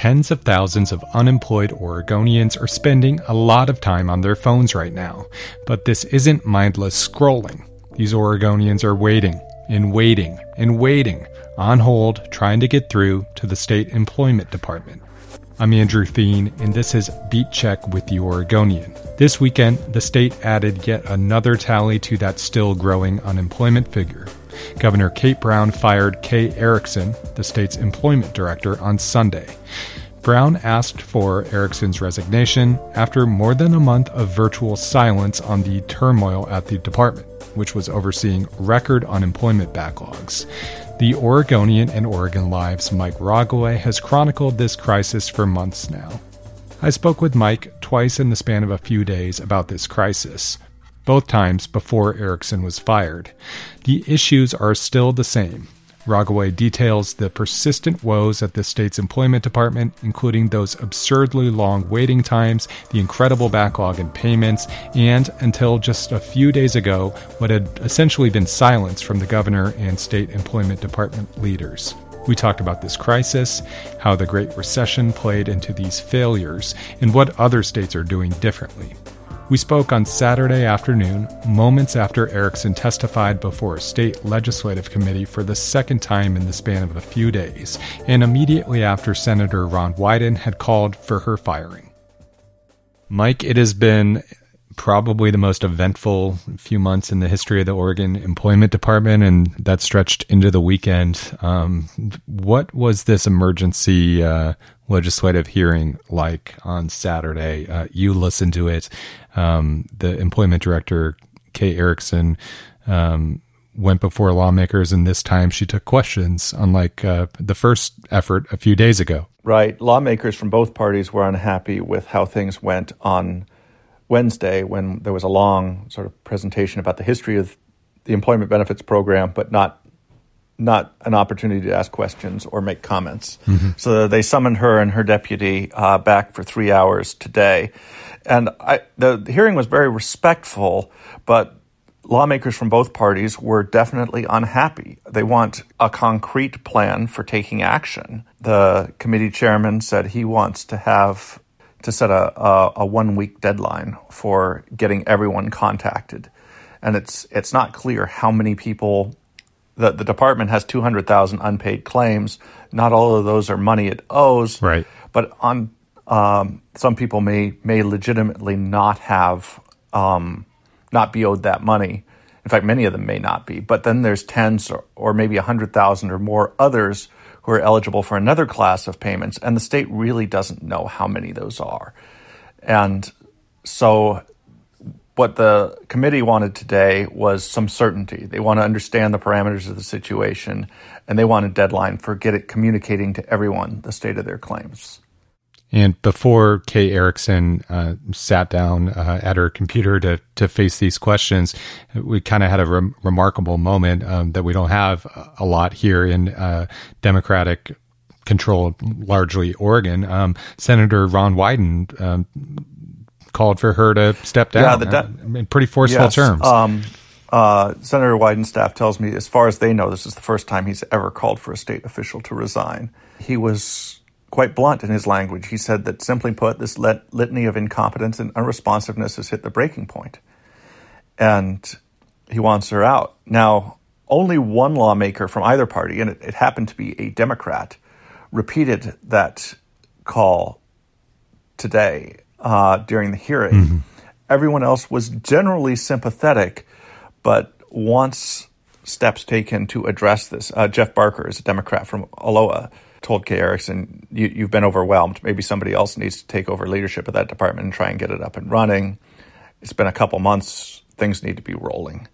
Tens of thousands of unemployed Oregonians are spending a lot of time on their phones right now, but this isn't mindless scrolling. These Oregonians are waiting and waiting and waiting on hold, trying to get through to the state employment department. I'm Andrew Theen, and this is Beat Check with the Oregonian. This weekend, the state added yet another tally to that still growing unemployment figure. Governor Kate Brown fired Kay Erickson, the state's employment director, on Sunday. Brown asked for Erickson's resignation after more than a month of virtual silence on the turmoil at the department, which was overseeing record unemployment backlogs. The Oregonian and Oregon Live's Mike Rogoway has chronicled this crisis for months now. I spoke with Mike twice in the span of a few days about this crisis both times before Erickson was fired. The issues are still the same. Rogoway details the persistent woes at the state's employment department, including those absurdly long waiting times, the incredible backlog in payments, and, until just a few days ago, what had essentially been silence from the governor and state employment department leaders. We talked about this crisis, how the Great Recession played into these failures, and what other states are doing differently. We spoke on Saturday afternoon, moments after Erickson testified before a state legislative committee for the second time in the span of a few days, and immediately after Senator Ron Wyden had called for her firing. Mike, it has been probably the most eventful few months in the history of the Oregon Employment Department, and that stretched into the weekend. Um, what was this emergency uh, legislative hearing like on Saturday? Uh, you listened to it. Um, the employment director, Kay Erickson, um, went before lawmakers, and this time she took questions, unlike uh, the first effort a few days ago. Right. Lawmakers from both parties were unhappy with how things went on Wednesday when there was a long sort of presentation about the history of the employment benefits program, but not not an opportunity to ask questions or make comments. Mm-hmm. So they summoned her and her deputy uh, back for three hours today. And I, the hearing was very respectful, but lawmakers from both parties were definitely unhappy. They want a concrete plan for taking action. The committee chairman said he wants to have to set a, a, a one week deadline for getting everyone contacted. And it's it's not clear how many people the, the department has 200,000 unpaid claims. Not all of those are money it owes. Right. But on um, some people may may legitimately not have um, not be owed that money. In fact, many of them may not be. But then there's tens or, or maybe 100,000 or more others who are eligible for another class of payments, and the state really doesn't know how many those are. And so what the committee wanted today was some certainty. They want to understand the parameters of the situation, and they want a deadline for get it communicating to everyone the state of their claims. And before Kay Erickson uh, sat down uh, at her computer to to face these questions, we kind of had a re- remarkable moment um, that we don't have a lot here in uh, Democratic controlled largely Oregon. Um, Senator Ron Wyden um, called for her to step down. Yeah, the de- in pretty forceful yes, terms. Um, uh, Senator Wyden's staff tells me, as far as they know, this is the first time he's ever called for a state official to resign. He was quite blunt in his language. He said that, simply put, this lit- litany of incompetence and unresponsiveness has hit the breaking point. and he wants her out. Now, only one lawmaker from either party, and it, it happened to be a Democrat, repeated that call today uh, during the hearing. Mm-hmm. Everyone else was generally sympathetic, but wants steps taken to address this. Uh, Jeff Barker is a Democrat from Aloha. Told Kay Erickson, you, you've been overwhelmed. Maybe somebody else needs to take over leadership of that department and try and get it up and running. It's been a couple months. Things need to be rolling.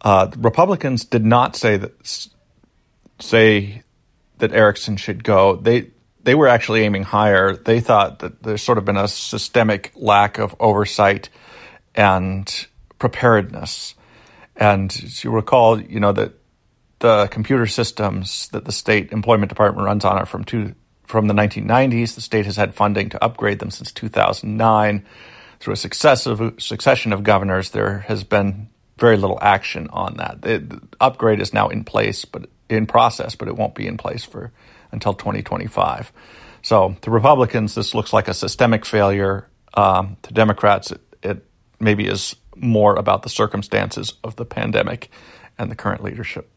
Uh, Republicans did not say that say that Erickson should go. They they were actually aiming higher. They thought that there's sort of been a systemic lack of oversight and preparedness. And as you recall, you know that the computer systems that the state employment department runs on are from two from the 1990s. The state has had funding to upgrade them since 2009. Through a successive succession of governors, there has been very little action on that. The, the upgrade is now in place, but in process, but it won't be in place for until 2025. So to Republicans, this looks like a systemic failure. Um, to Democrats, it, it maybe is more about the circumstances of the pandemic and the current leadership.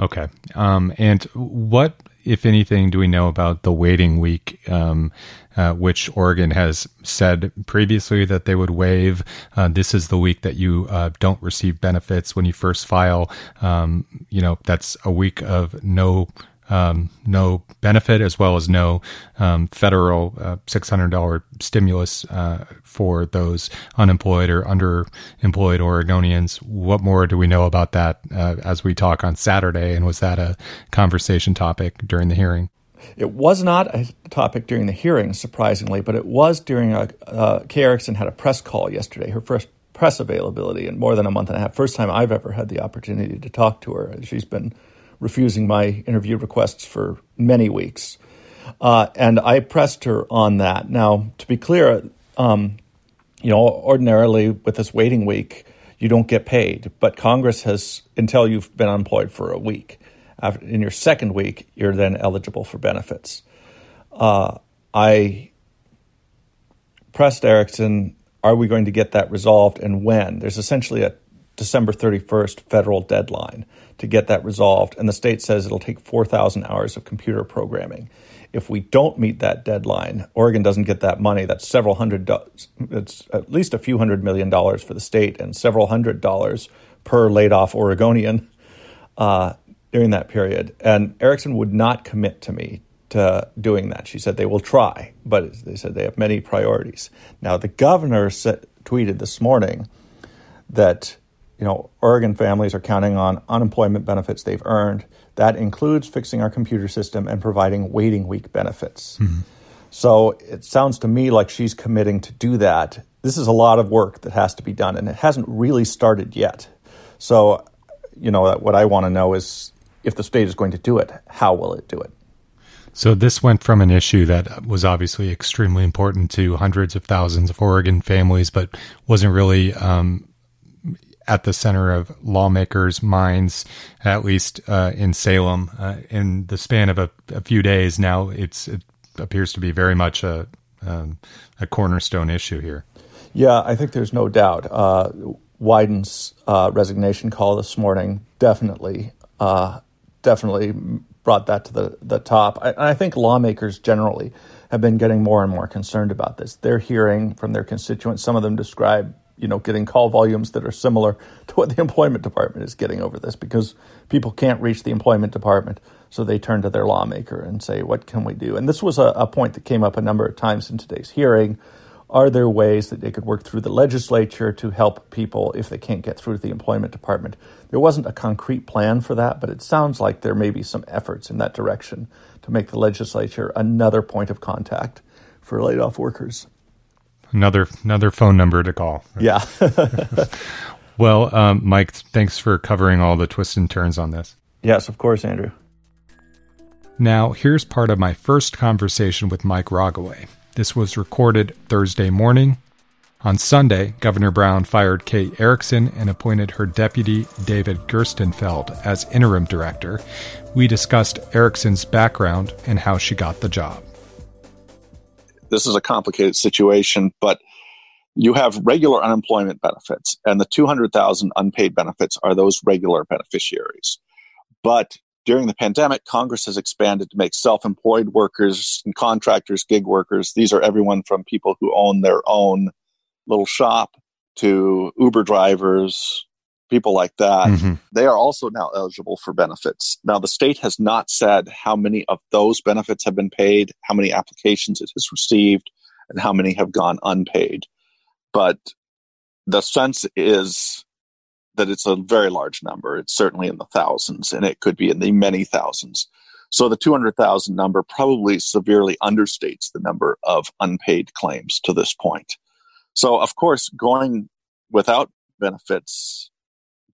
Okay. Um, and what, if anything, do we know about the waiting week, um, uh, which Oregon has said previously that they would waive? Uh, this is the week that you uh, don't receive benefits when you first file. Um, you know, that's a week of no um, no benefit as well as no um, federal uh, $600 stimulus uh, for those unemployed or underemployed Oregonians. What more do we know about that uh, as we talk on Saturday? And was that a conversation topic during the hearing? It was not a topic during the hearing, surprisingly, but it was during a. Uh, Kay Erickson had a press call yesterday, her first press availability in more than a month and a half. First time I've ever had the opportunity to talk to her. She's been refusing my interview requests for many weeks. Uh, and I pressed her on that. Now, to be clear, um, you know, ordinarily with this waiting week, you don't get paid, but Congress has, until you've been unemployed for a week. After, in your second week, you're then eligible for benefits. Uh, I pressed Erickson, are we going to get that resolved and when? There's essentially a December 31st federal deadline to get that resolved, and the state says it'll take 4,000 hours of computer programming. If we don't meet that deadline, Oregon doesn't get that money. That's several hundred, it's at least a few hundred million dollars for the state and several hundred dollars per laid off Oregonian uh, during that period. And Erickson would not commit to me to doing that. She said they will try, but they said they have many priorities. Now, the governor said, tweeted this morning that you know, Oregon families are counting on unemployment benefits they've earned. That includes fixing our computer system and providing waiting week benefits. Mm-hmm. So it sounds to me like she's committing to do that. This is a lot of work that has to be done, and it hasn't really started yet. So, you know, what I want to know is if the state is going to do it, how will it do it? So this went from an issue that was obviously extremely important to hundreds of thousands of Oregon families, but wasn't really um, at the center of lawmakers' minds, at least uh, in Salem. Uh, in the span of a, a, few days now, it appears to be very much a um, a cornerstone issue here. Yeah, I think there's no doubt. Uh, Wyden's uh, resignation call this morning definitely uh, definitely brought that to the the top. I, I think lawmakers generally have been getting more and more concerned about this. They're hearing from their constituents. Some of them describe you know, getting call volumes that are similar to what the employment department is getting over this because people can't reach the employment department. So they turn to their lawmaker and say, what can we do? And this was a, a point that came up a number of times in today's hearing. Are there ways that they could work through the legislature to help people if they can't get through to the employment department? There wasn't a concrete plan for that, but it sounds like there may be some efforts in that direction to make the legislature another point of contact for laid off workers another another phone number to call. Yeah. well, um, Mike, thanks for covering all the twists and turns on this. Yes, of course, Andrew. Now, here's part of my first conversation with Mike Rogoway. This was recorded Thursday morning. On Sunday, Governor Brown fired Kay Erickson and appointed her deputy, David Gerstenfeld, as interim director. We discussed Erickson's background and how she got the job this is a complicated situation, but you have regular unemployment benefits, and the 200,000 unpaid benefits are those regular beneficiaries. But during the pandemic, Congress has expanded to make self employed workers and contractors, gig workers, these are everyone from people who own their own little shop to Uber drivers, people like that, mm-hmm. they are also now eligible for benefits. Now, the state has not said how many of those benefits have been paid, how many applications it has received, and how many have gone unpaid. But the sense is that it's a very large number. It's certainly in the thousands, and it could be in the many thousands. So the 200,000 number probably severely understates the number of unpaid claims to this point. So, of course, going without benefits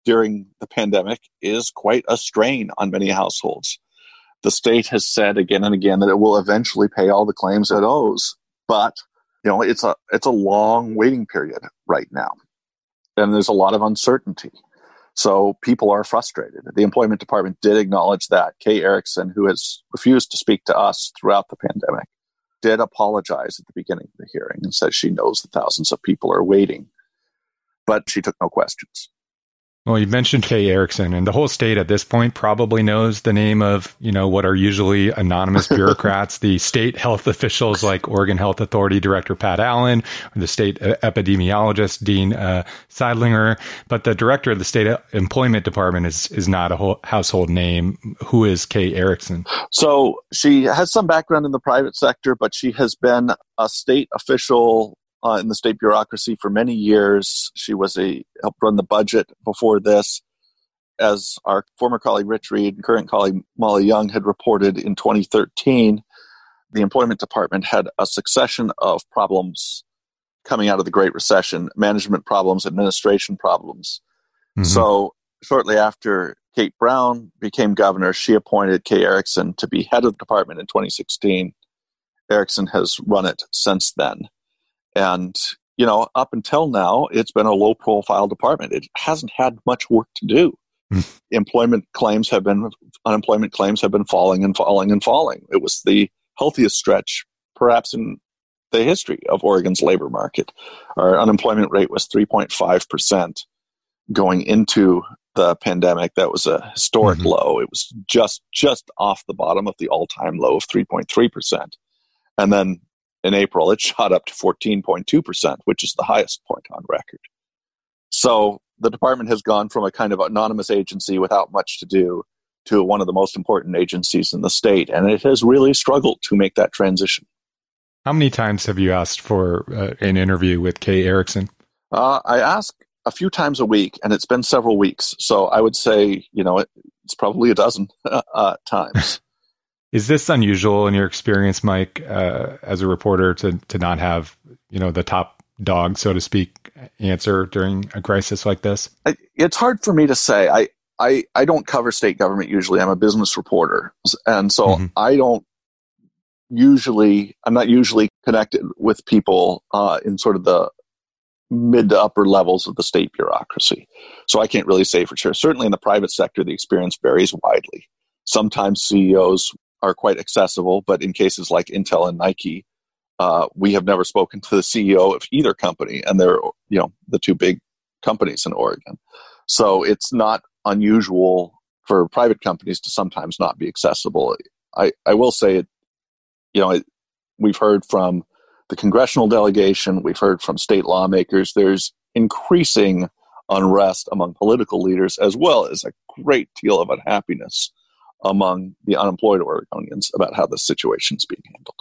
during the pandemic is quite a strain on many households. The state has said again and again that it will eventually pay all the claims it owes, but you know it's a it's a long waiting period right now, and there's a lot of uncertainty. So people are frustrated. The employment department did acknowledge that. Kay Erickson, who has refused to speak to us throughout the pandemic, did apologize at the beginning of the hearing and said she knows that thousands of people are waiting, but she took no questions. Well, you mentioned Kay Erickson, and the whole state at this point probably knows the name of, you know, what are usually anonymous bureaucrats, the state health officials like Oregon Health Authority Director Pat Allen, or the state epidemiologist Dean uh, Sidelinger. But the director of the state employment department is is not a household name. Who is Kay Erickson? So she has some background in the private sector, but she has been a state official uh, in the state bureaucracy for many years. She was a helped run the budget before this. As our former colleague Rich Read and current colleague Molly Young had reported in 2013, the employment department had a succession of problems coming out of the Great Recession management problems, administration problems. Mm-hmm. So, shortly after Kate Brown became governor, she appointed Kay Erickson to be head of the department in 2016. Erickson has run it since then. And, you know, up until now, it's been a low profile department. It hasn't had much work to do. Hmm. Employment claims have been, unemployment claims have been falling and falling and falling. It was the healthiest stretch, perhaps in the history of Oregon's labor market. Our unemployment rate was 3.5% going into the pandemic. That was a historic mm-hmm. low. It was just just off the bottom of the all-time low of 3.3%. And then in April, it shot up to 14.2%, which is the highest point on record. So the department has gone from a kind of anonymous agency without much to do to one of the most important agencies in the state, and it has really struggled to make that transition. How many times have you asked for uh, an interview with Kay Erickson? Uh, I ask a few times a week, and it's been several weeks. So I would say, you know, it, it's probably a dozen uh, times. Is this unusual in your experience, Mike, uh, as a reporter, to to not have you know the top dog, so to speak, answer during a crisis like this? It's hard for me to say. I I I don't cover state government usually. I'm a business reporter, and so mm-hmm. I don't usually. I'm not usually connected with people uh, in sort of the mid to upper levels of the state bureaucracy. So I can't really say for sure. Certainly in the private sector, the experience varies widely. Sometimes CEOs are quite accessible, but in cases like Intel and Nike, uh, we have never spoken to the CEO of either company, and they're you know the two big companies in Oregon. So it's not unusual for private companies to sometimes not be accessible. I, I will say it, you know, it, we've heard from the congressional delegation, we've heard from state lawmakers. There's increasing unrest among political leaders as well as a great deal of unhappiness among the unemployed Oregonians about how the situation is being handled.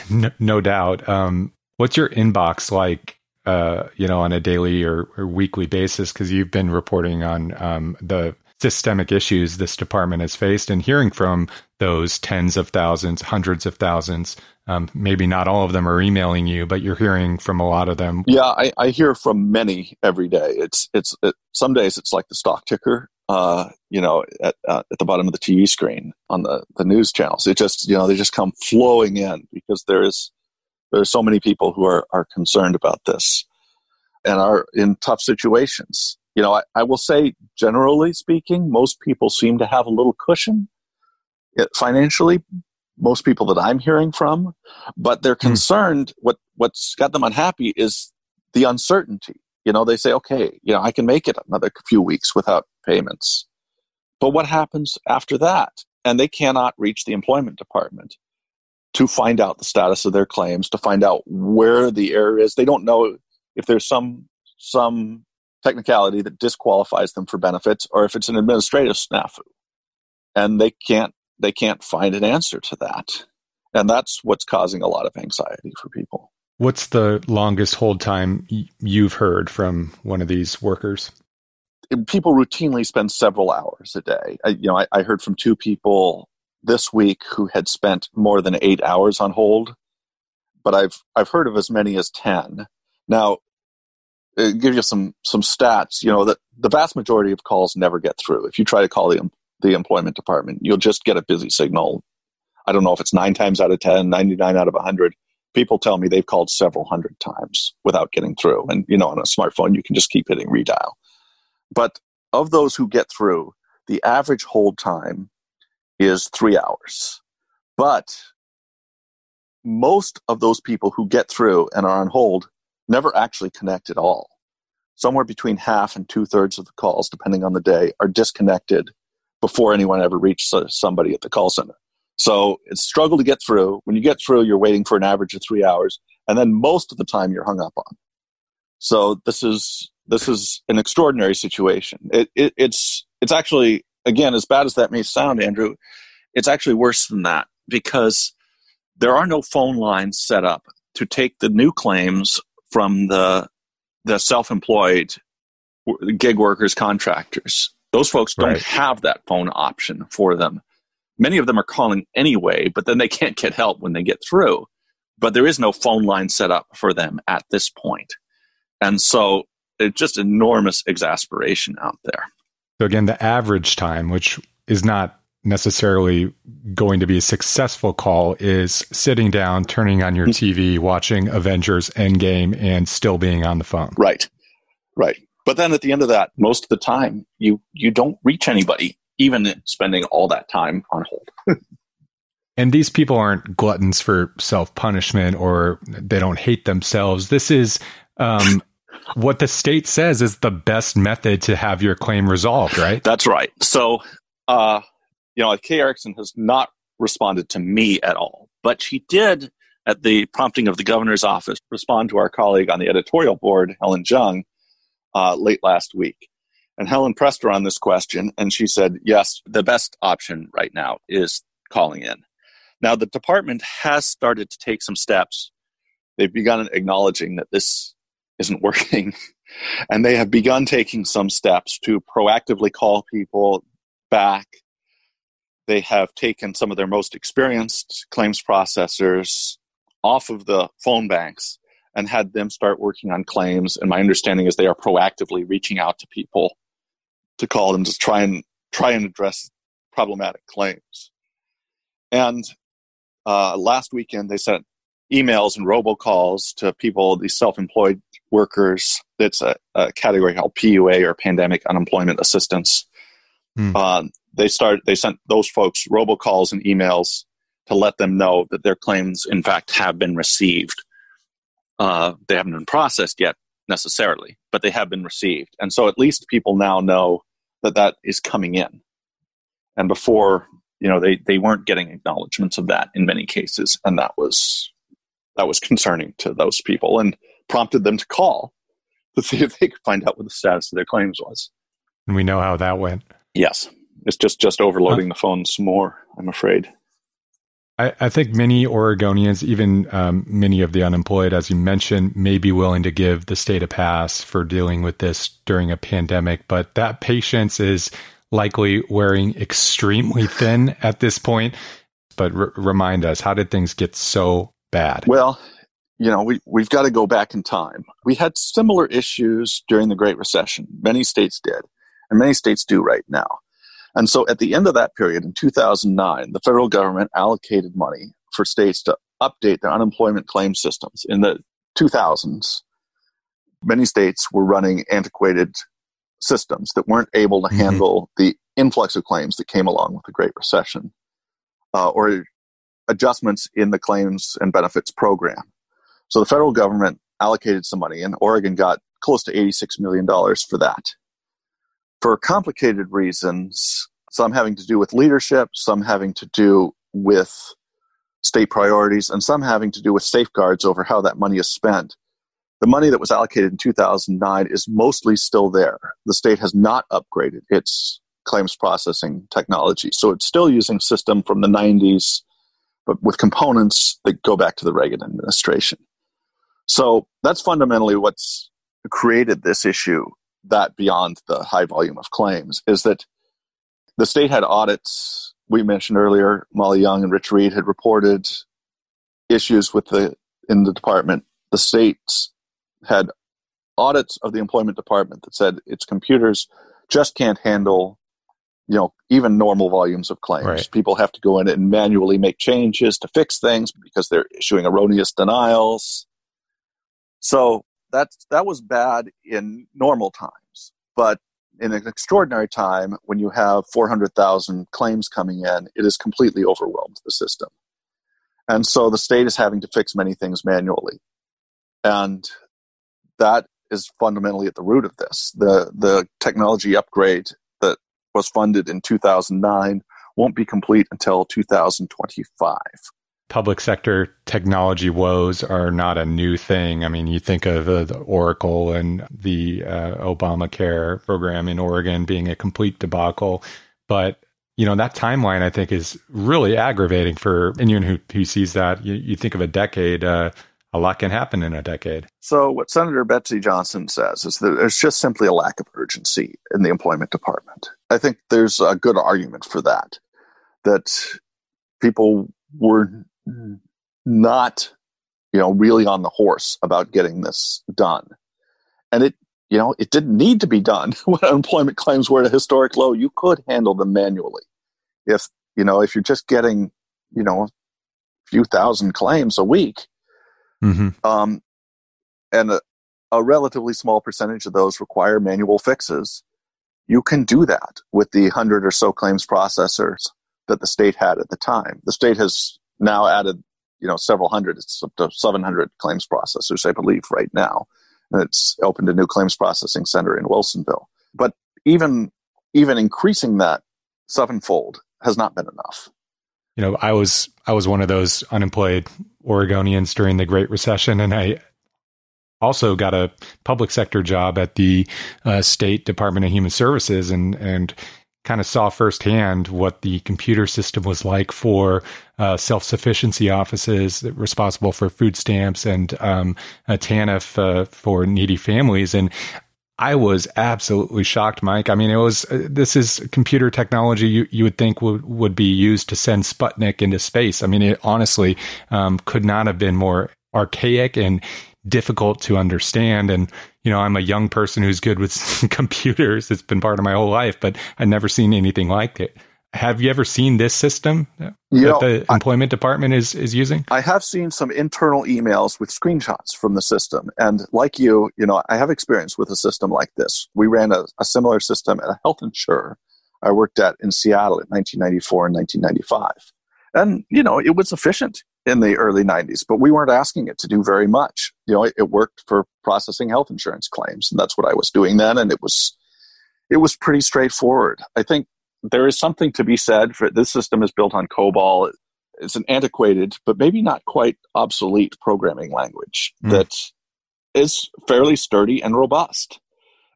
no, no doubt. Um, what's your inbox like, uh, you know, on a daily or, or weekly basis? Because you've been reporting on um, the systemic issues this department has faced and hearing from those tens of thousands, hundreds of thousands. Um, maybe not all of them are emailing you, but you're hearing from a lot of them. Yeah, I, I hear from many every day. It's it's it, some days it's like the stock ticker, uh, you know, at, uh, at the bottom of the TV screen on the, the news channels. It just, you know, they just come flowing in because there's, there's so many people who are, are concerned about this and are in tough situations. You know, I, I will say, generally speaking, most people seem to have a little cushion uh, financially. Most people that I'm hearing from, but they're hmm. concerned. Mm. What what's got them unhappy is the uncertainty you know, they say, okay, you know, I can make it another few weeks without payments. But what happens after that? And they cannot reach the employment department to find out the status of their claims, to find out where the error is. They don't know if there's some some technicality that disqualifies them for benefits or if it's an administrative snafu. And they can't they can't find an answer to that. And that's what's causing a lot of anxiety for people. What's the longest hold time you've heard from one of these workers? People routinely spend several hours a day. I, you know, I, I heard from two people this week who had spent more than eight hours on hold, but I've I've heard of as many as ten. Now, uh, give you some some stats. You know that the vast majority of calls never get through. If you try to call the the employment department, you'll just get a busy signal. I don't know if it's nine times out of 10, 99 out of 100 people tell me they've called several hundred times without getting through. And, you know, on a smartphone, you can just keep hitting redial. But of those who get through, the average hold time is three hours. But most of those people who get through and are on hold never actually connect at all. Somewhere between half and two thirds of the calls, depending on the day, are disconnected before anyone ever reaches uh, somebody at the call center. So it's struggle to get through. When you get through, you're waiting for an average of three hours, and then most of the time you're hung up on. So this is this is an extraordinary situation. It, it, it's it's actually again as bad as that may sound, Andrew. It's actually worse than that because there are no phone lines set up to take the new claims from the the self-employed gig workers contractors those folks don't right. have that phone option for them many of them are calling anyway but then they can't get help when they get through but there is no phone line set up for them at this point and so it's just enormous exasperation out there so again the average time which is not necessarily going to be a successful call is sitting down, turning on your hmm. TV, watching Avengers Endgame, and still being on the phone. Right, right. But then at the end of that, most of the time, you you don't reach anybody, even spending all that time on hold. and these people aren't gluttons for self punishment, or they don't hate themselves. This is um, what the state says is the best method to have your claim resolved, right? That's right. So. Uh, you know, Kay Erickson has not responded to me at all, but she did, at the prompting of the governor's office, respond to our colleague on the editorial board, Helen Jung, uh, late last week. And Helen pressed her on this question, and she said, yes, the best option right now is calling in. Now, the department has started to take some steps. They've begun acknowledging that this isn't working, and they have begun taking some steps to proactively call people back they have taken some of their most experienced claims processors off of the phone banks and had them start working on claims. And my understanding is they are proactively reaching out to people to call them to try and try and address problematic claims. And uh, last weekend, they sent emails and robocalls to people, these self-employed workers. It's a, a category called PUA or Pandemic Unemployment Assistance. Hmm. Um, they start they sent those folks robocalls and emails to let them know that their claims in fact have been received uh, they haven't been processed yet necessarily but they have been received and so at least people now know that that is coming in and before you know they, they weren't getting acknowledgments of that in many cases and that was that was concerning to those people and prompted them to call to see if they could find out what the status of their claims was and we know how that went yes it's just just overloading the phones more. I'm afraid. I, I think many Oregonians, even um, many of the unemployed, as you mentioned, may be willing to give the state a pass for dealing with this during a pandemic, but that patience is likely wearing extremely thin at this point. But r- remind us, how did things get so bad? Well, you know, we, we've got to go back in time. We had similar issues during the Great Recession. Many states did, and many states do right now. And so at the end of that period in 2009, the federal government allocated money for states to update their unemployment claim systems. In the 2000s, many states were running antiquated systems that weren't able to mm-hmm. handle the influx of claims that came along with the Great Recession uh, or adjustments in the claims and benefits program. So the federal government allocated some money, and Oregon got close to $86 million for that for complicated reasons, some having to do with leadership, some having to do with state priorities, and some having to do with safeguards over how that money is spent. The money that was allocated in 2009 is mostly still there. The state has not upgraded its claims processing technology. So it's still using a system from the 90s, but with components that go back to the Reagan administration. So that's fundamentally what's created this issue that beyond the high volume of claims is that the state had audits. We mentioned earlier, Molly Young and Rich Read had reported issues with the in the department. The states had audits of the employment department that said its computers just can't handle you know even normal volumes of claims right. people have to go in and manually make changes to fix things because they're issuing erroneous denials so that that was bad in normal times, but in an extraordinary time when you have 400,000 claims coming in, it has completely overwhelmed the system. And so the state is having to fix many things manually. And that is fundamentally at the root of this. The the technology upgrade that was funded in 2009 won't be complete until 2025 public sector technology woes are not a new thing. I mean, you think of uh, the Oracle and the uh, Obamacare program in Oregon being a complete debacle, but you know that timeline I think is really aggravating for anyone who who sees that. You, you think of a decade. Uh, a lot can happen in a decade. So, what Senator Betsy Johnson says is that there's just simply a lack of urgency in the employment department. I think there's a good argument for that. That people were not, you know, really on the horse about getting this done. And it, you know, it didn't need to be done when unemployment claims were at a historic low. You could handle them manually. If, you know, if you're just getting, you know, a few thousand claims a week, mm-hmm. um, and a, a relatively small percentage of those require manual fixes, you can do that with the hundred or so claims processors that the state had at the time. The state has now added, you know, several hundred. It's up to 700 claims processors, I believe, right now. And it's opened a new claims processing center in Wilsonville. But even even increasing that sevenfold has not been enough. You know, I was I was one of those unemployed Oregonians during the Great Recession, and I also got a public sector job at the uh, State Department of Human Services, and and kind of saw firsthand what the computer system was like for uh, self sufficiency offices responsible for food stamps and um, TANF uh, for needy families. And I was absolutely shocked, Mike. I mean, it was uh, this is computer technology you, you would think would, would be used to send Sputnik into space. I mean, it honestly um, could not have been more archaic and difficult to understand. And, you know, I'm a young person who's good with computers. It's been part of my whole life, but I've never seen anything like it. Have you ever seen this system that know, the employment I, department is, is using? I have seen some internal emails with screenshots from the system. And like you, you know, I have experience with a system like this. We ran a, a similar system at a health insurer I worked at in Seattle in 1994 and 1995. And, you know, it was efficient in the early 90s, but we weren't asking it to do very much. You know, it, it, worked for processing health insurance claims, and that's what I was doing then, and it was it was pretty straightforward. I think there is something to be said for this system is built on COBOL. It's an antiquated, but maybe not quite obsolete programming language mm. that is fairly sturdy and robust.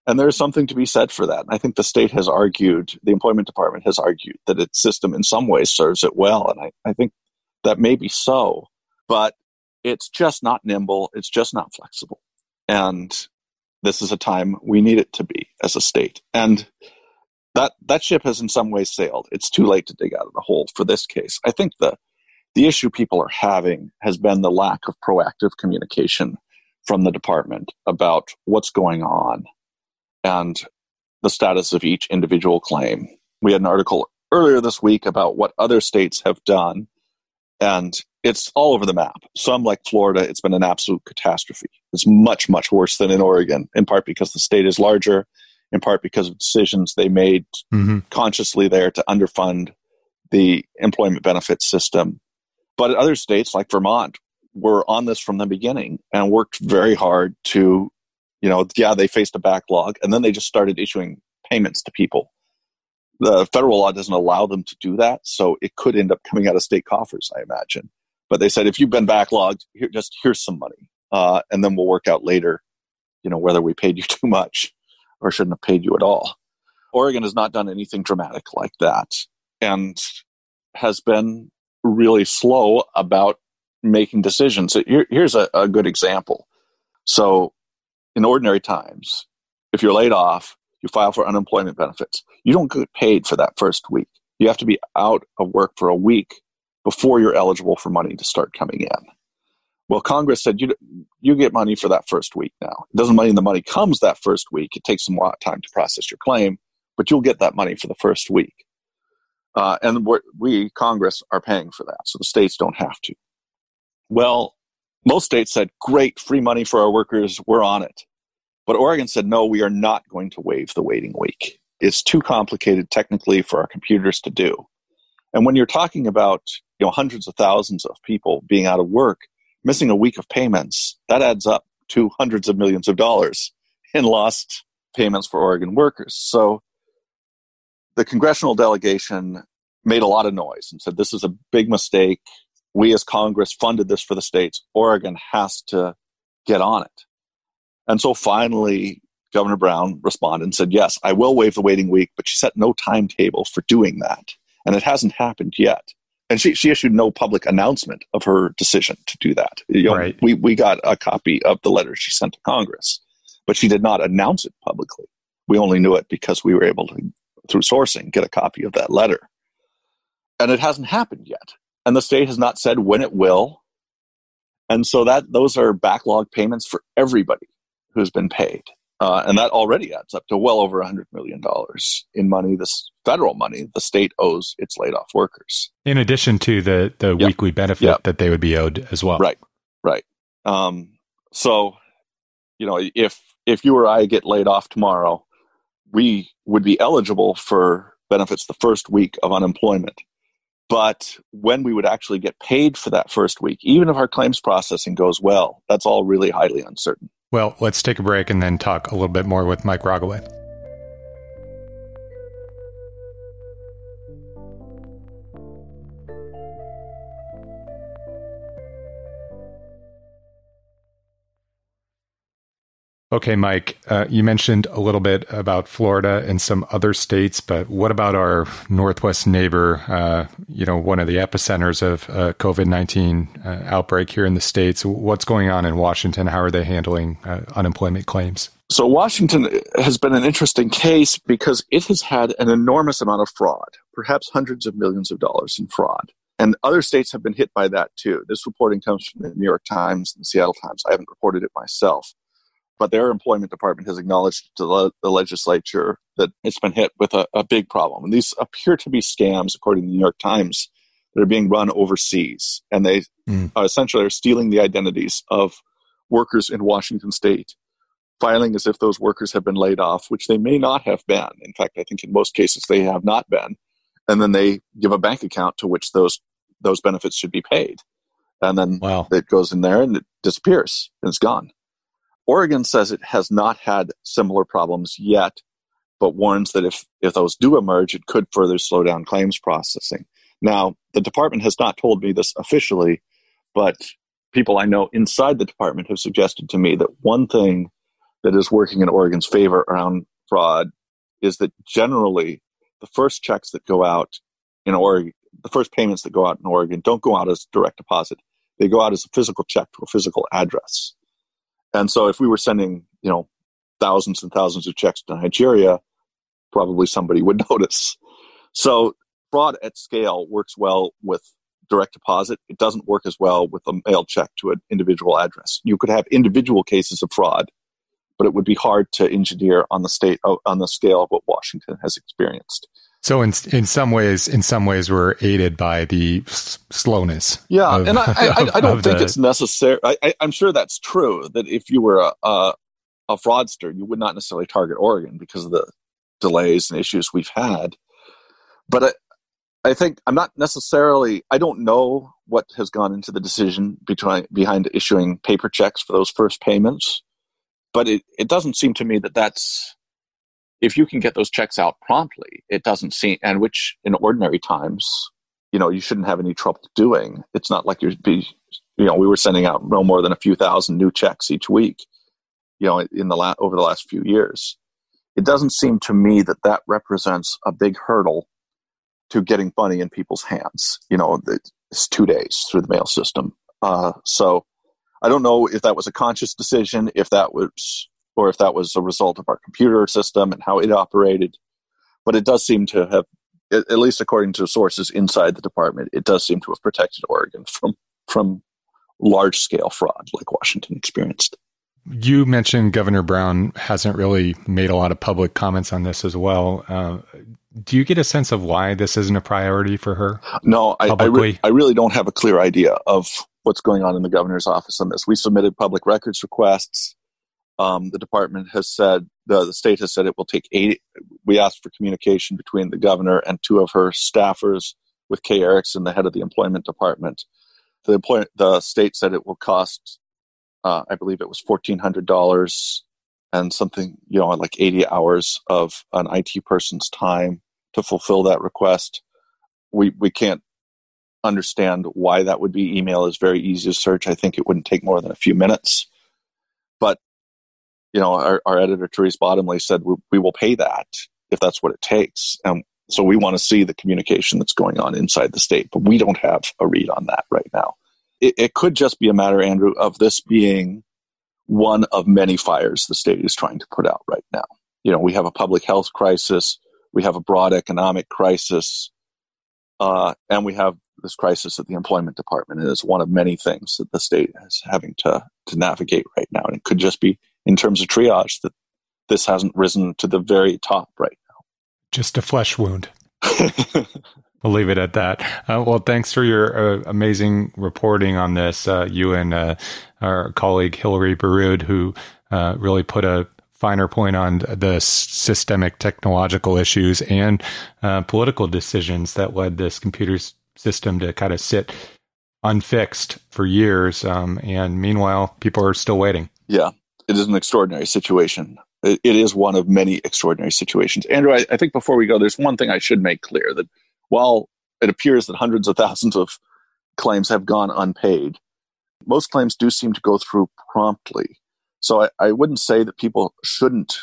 And there's something to be said for that. And I think the state has argued, the employment department has argued that its system in some ways serves it well. And I, I think that may be so, but it's just not nimble. It's just not flexible. And this is a time we need it to be as a state. And that, that ship has in some ways sailed. It's too late to dig out of the hole for this case. I think the, the issue people are having has been the lack of proactive communication from the department about what's going on and the status of each individual claim. We had an article earlier this week about what other states have done and it's all over the map. Some, like Florida, it's been an absolute catastrophe. It's much, much worse than in Oregon, in part because the state is larger, in part because of decisions they made mm-hmm. consciously there to underfund the employment benefits system. But other states, like Vermont, were on this from the beginning and worked very hard to, you know, yeah, they faced a backlog and then they just started issuing payments to people the federal law doesn't allow them to do that, so it could end up coming out of state coffers, I imagine. But they said if you've been backlogged, here, just here's some money, uh, and then we'll work out later, you know, whether we paid you too much or shouldn't have paid you at all. Oregon has not done anything dramatic like that, and has been really slow about making decisions. Here, here's a, a good example. So, in ordinary times, if you're laid off, you file for unemployment benefits. You don't get paid for that first week. You have to be out of work for a week before you're eligible for money to start coming in. Well, Congress said you you get money for that first week now. It doesn't mean the money comes that first week. It takes some time to process your claim, but you'll get that money for the first week. Uh, and we, Congress, are paying for that, so the states don't have to. Well, most states said, great, free money for our workers, we're on it. But Oregon said, no, we are not going to waive the waiting week. It's too complicated technically for our computers to do. And when you're talking about you know hundreds of thousands of people being out of work, missing a week of payments, that adds up to hundreds of millions of dollars in lost payments for Oregon workers. So the congressional delegation made a lot of noise and said this is a big mistake. We as Congress funded this for the states. Oregon has to get on it. And so finally, Governor Brown responded and said, Yes, I will waive the waiting week, but she set no timetable for doing that. And it hasn't happened yet. And she, she issued no public announcement of her decision to do that. You know, right. we, we got a copy of the letter she sent to Congress, but she did not announce it publicly. We only knew it because we were able to, through sourcing, get a copy of that letter. And it hasn't happened yet. And the state has not said when it will. And so that those are backlog payments for everybody who's been paid. Uh, and that already adds up to well over $100 million in money, this federal money the state owes its laid off workers. In addition to the, the yep. weekly benefit yep. that they would be owed as well. Right, right. Um, so, you know, if, if you or I get laid off tomorrow, we would be eligible for benefits the first week of unemployment. But when we would actually get paid for that first week, even if our claims processing goes well, that's all really highly uncertain. Well, let's take a break and then talk a little bit more with Mike Rogoway. Okay, Mike, uh, you mentioned a little bit about Florida and some other states, but what about our Northwest neighbor, uh, you know, one of the epicenters of uh, COVID 19 uh, outbreak here in the States? What's going on in Washington? How are they handling uh, unemployment claims? So, Washington has been an interesting case because it has had an enormous amount of fraud, perhaps hundreds of millions of dollars in fraud. And other states have been hit by that too. This reporting comes from the New York Times and the Seattle Times. I haven't reported it myself but their employment department has acknowledged to the, the legislature that it's been hit with a, a, big problem. And these appear to be scams, according to the New York Times, that are being run overseas. And they mm. uh, essentially are stealing the identities of workers in Washington state, filing as if those workers have been laid off, which they may not have been. In fact, I think in most cases they have not been. And then they give a bank account to which those those benefits should be paid. And then wow. it goes in there and it disappears and it's gone. Oregon says it has not had similar problems yet, but warns that if, if those do emerge, it could further slow down claims processing. Now, the department has not told me this officially, but people I know inside the department have suggested to me that one thing that is working in Oregon's favor around fraud is that generally the first checks that go out in Oregon, the first payments that go out in Oregon don't go out as direct deposit. They go out as a physical check to a physical address. And so if we were sending, you know, thousands and thousands of checks to Nigeria, probably somebody would notice. So fraud at scale works well with direct deposit. It doesn't work as well with a mail check to an individual address. You could have individual cases of fraud, but it would be hard to engineer on the state on the scale of what Washington has experienced. So in in some ways, in some ways, we're aided by the s- slowness. Yeah, of, and I, I, I don't think the... it's necessary. I, am sure that's true. That if you were a, a, a fraudster, you would not necessarily target Oregon because of the delays and issues we've had. But I, I think I'm not necessarily. I don't know what has gone into the decision between, behind issuing paper checks for those first payments, but it, it doesn't seem to me that that's if you can get those checks out promptly, it doesn't seem, and which in ordinary times, you know, you shouldn't have any trouble doing. It's not like you'd be, you know, we were sending out no more than a few thousand new checks each week, you know, in the la- over the last few years. It doesn't seem to me that that represents a big hurdle to getting money in people's hands. You know, it's two days through the mail system. Uh, so I don't know if that was a conscious decision, if that was or if that was a result of our computer system and how it operated. But it does seem to have, at least according to sources inside the department, it does seem to have protected Oregon from from large scale fraud like Washington experienced. You mentioned Governor Brown hasn't really made a lot of public comments on this as well. Uh, do you get a sense of why this isn't a priority for her? No, I, I, re- I, really don't have a clear idea of what's going on in the governor's office on this. We submitted public records requests. Um, the department has said the, the state has said it will take eight. We asked for communication between the governor and two of her staffers with Kay Erickson, the head of the employment department. The employ- the state said it will cost, uh, I believe it was fourteen hundred dollars and something, you know, like eighty hours of an IT person's time to fulfill that request. We we can't understand why that would be. Email is very easy to search. I think it wouldn't take more than a few minutes. You know, our, our editor Therese Bottomley said we, we will pay that if that's what it takes. And so we want to see the communication that's going on inside the state, but we don't have a read on that right now. It, it could just be a matter, Andrew, of this being one of many fires the state is trying to put out right now. You know, we have a public health crisis, we have a broad economic crisis, uh, and we have this crisis at the employment department. It is one of many things that the state is having to, to navigate right now. And it could just be in terms of triage that this hasn't risen to the very top right now. Just a flesh wound. we'll leave it at that. Uh, well, thanks for your uh, amazing reporting on this. Uh, you and uh, our colleague Hillary Borrud, who uh, really put a finer point on the systemic technological issues and uh, political decisions that led this computer system to kind of sit unfixed for years. Um, and meanwhile, people are still waiting. Yeah, it is an extraordinary situation. It, it is one of many extraordinary situations. Andrew, I, I think before we go, there's one thing I should make clear that while it appears that hundreds of thousands of claims have gone unpaid, most claims do seem to go through promptly. So I, I wouldn't say that people shouldn't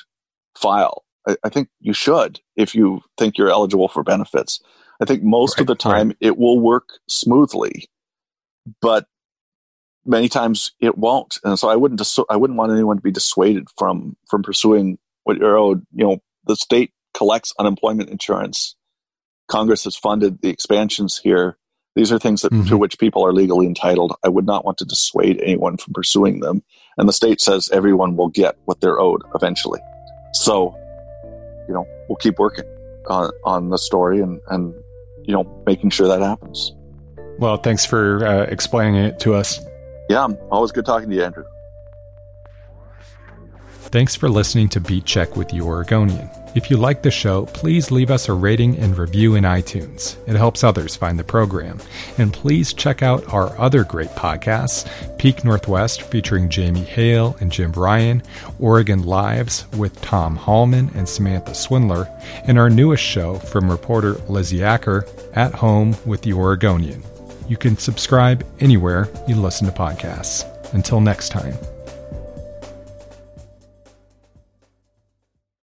file. I, I, think you should if you think you're eligible for benefits. I think most right, of the time right. it will work smoothly, but many times it won't. And so I wouldn't dis- I wouldn't want anyone to be dissuaded from from pursuing what you're owed. You know, the state collects unemployment insurance. Congress has funded the expansions here. These are things that, mm-hmm. to which people are legally entitled. I would not want to dissuade anyone from pursuing them. And the state says everyone will get what they're owed eventually. So, you know, we'll keep working on, on the story and, and you know, making sure that happens. Well, thanks for uh, explaining it to us. Yeah, always good talking to you, Andrew. Thanks for listening to Beat Check with The Oregonian. If you like the show, please leave us a rating and review in iTunes. It helps others find the program. And please check out our other great podcasts Peak Northwest featuring Jamie Hale and Jim Ryan, Oregon Lives with Tom Hallman and Samantha Swindler, and our newest show from reporter Lizzie Acker, At Home with the Oregonian. You can subscribe anywhere you listen to podcasts. Until next time.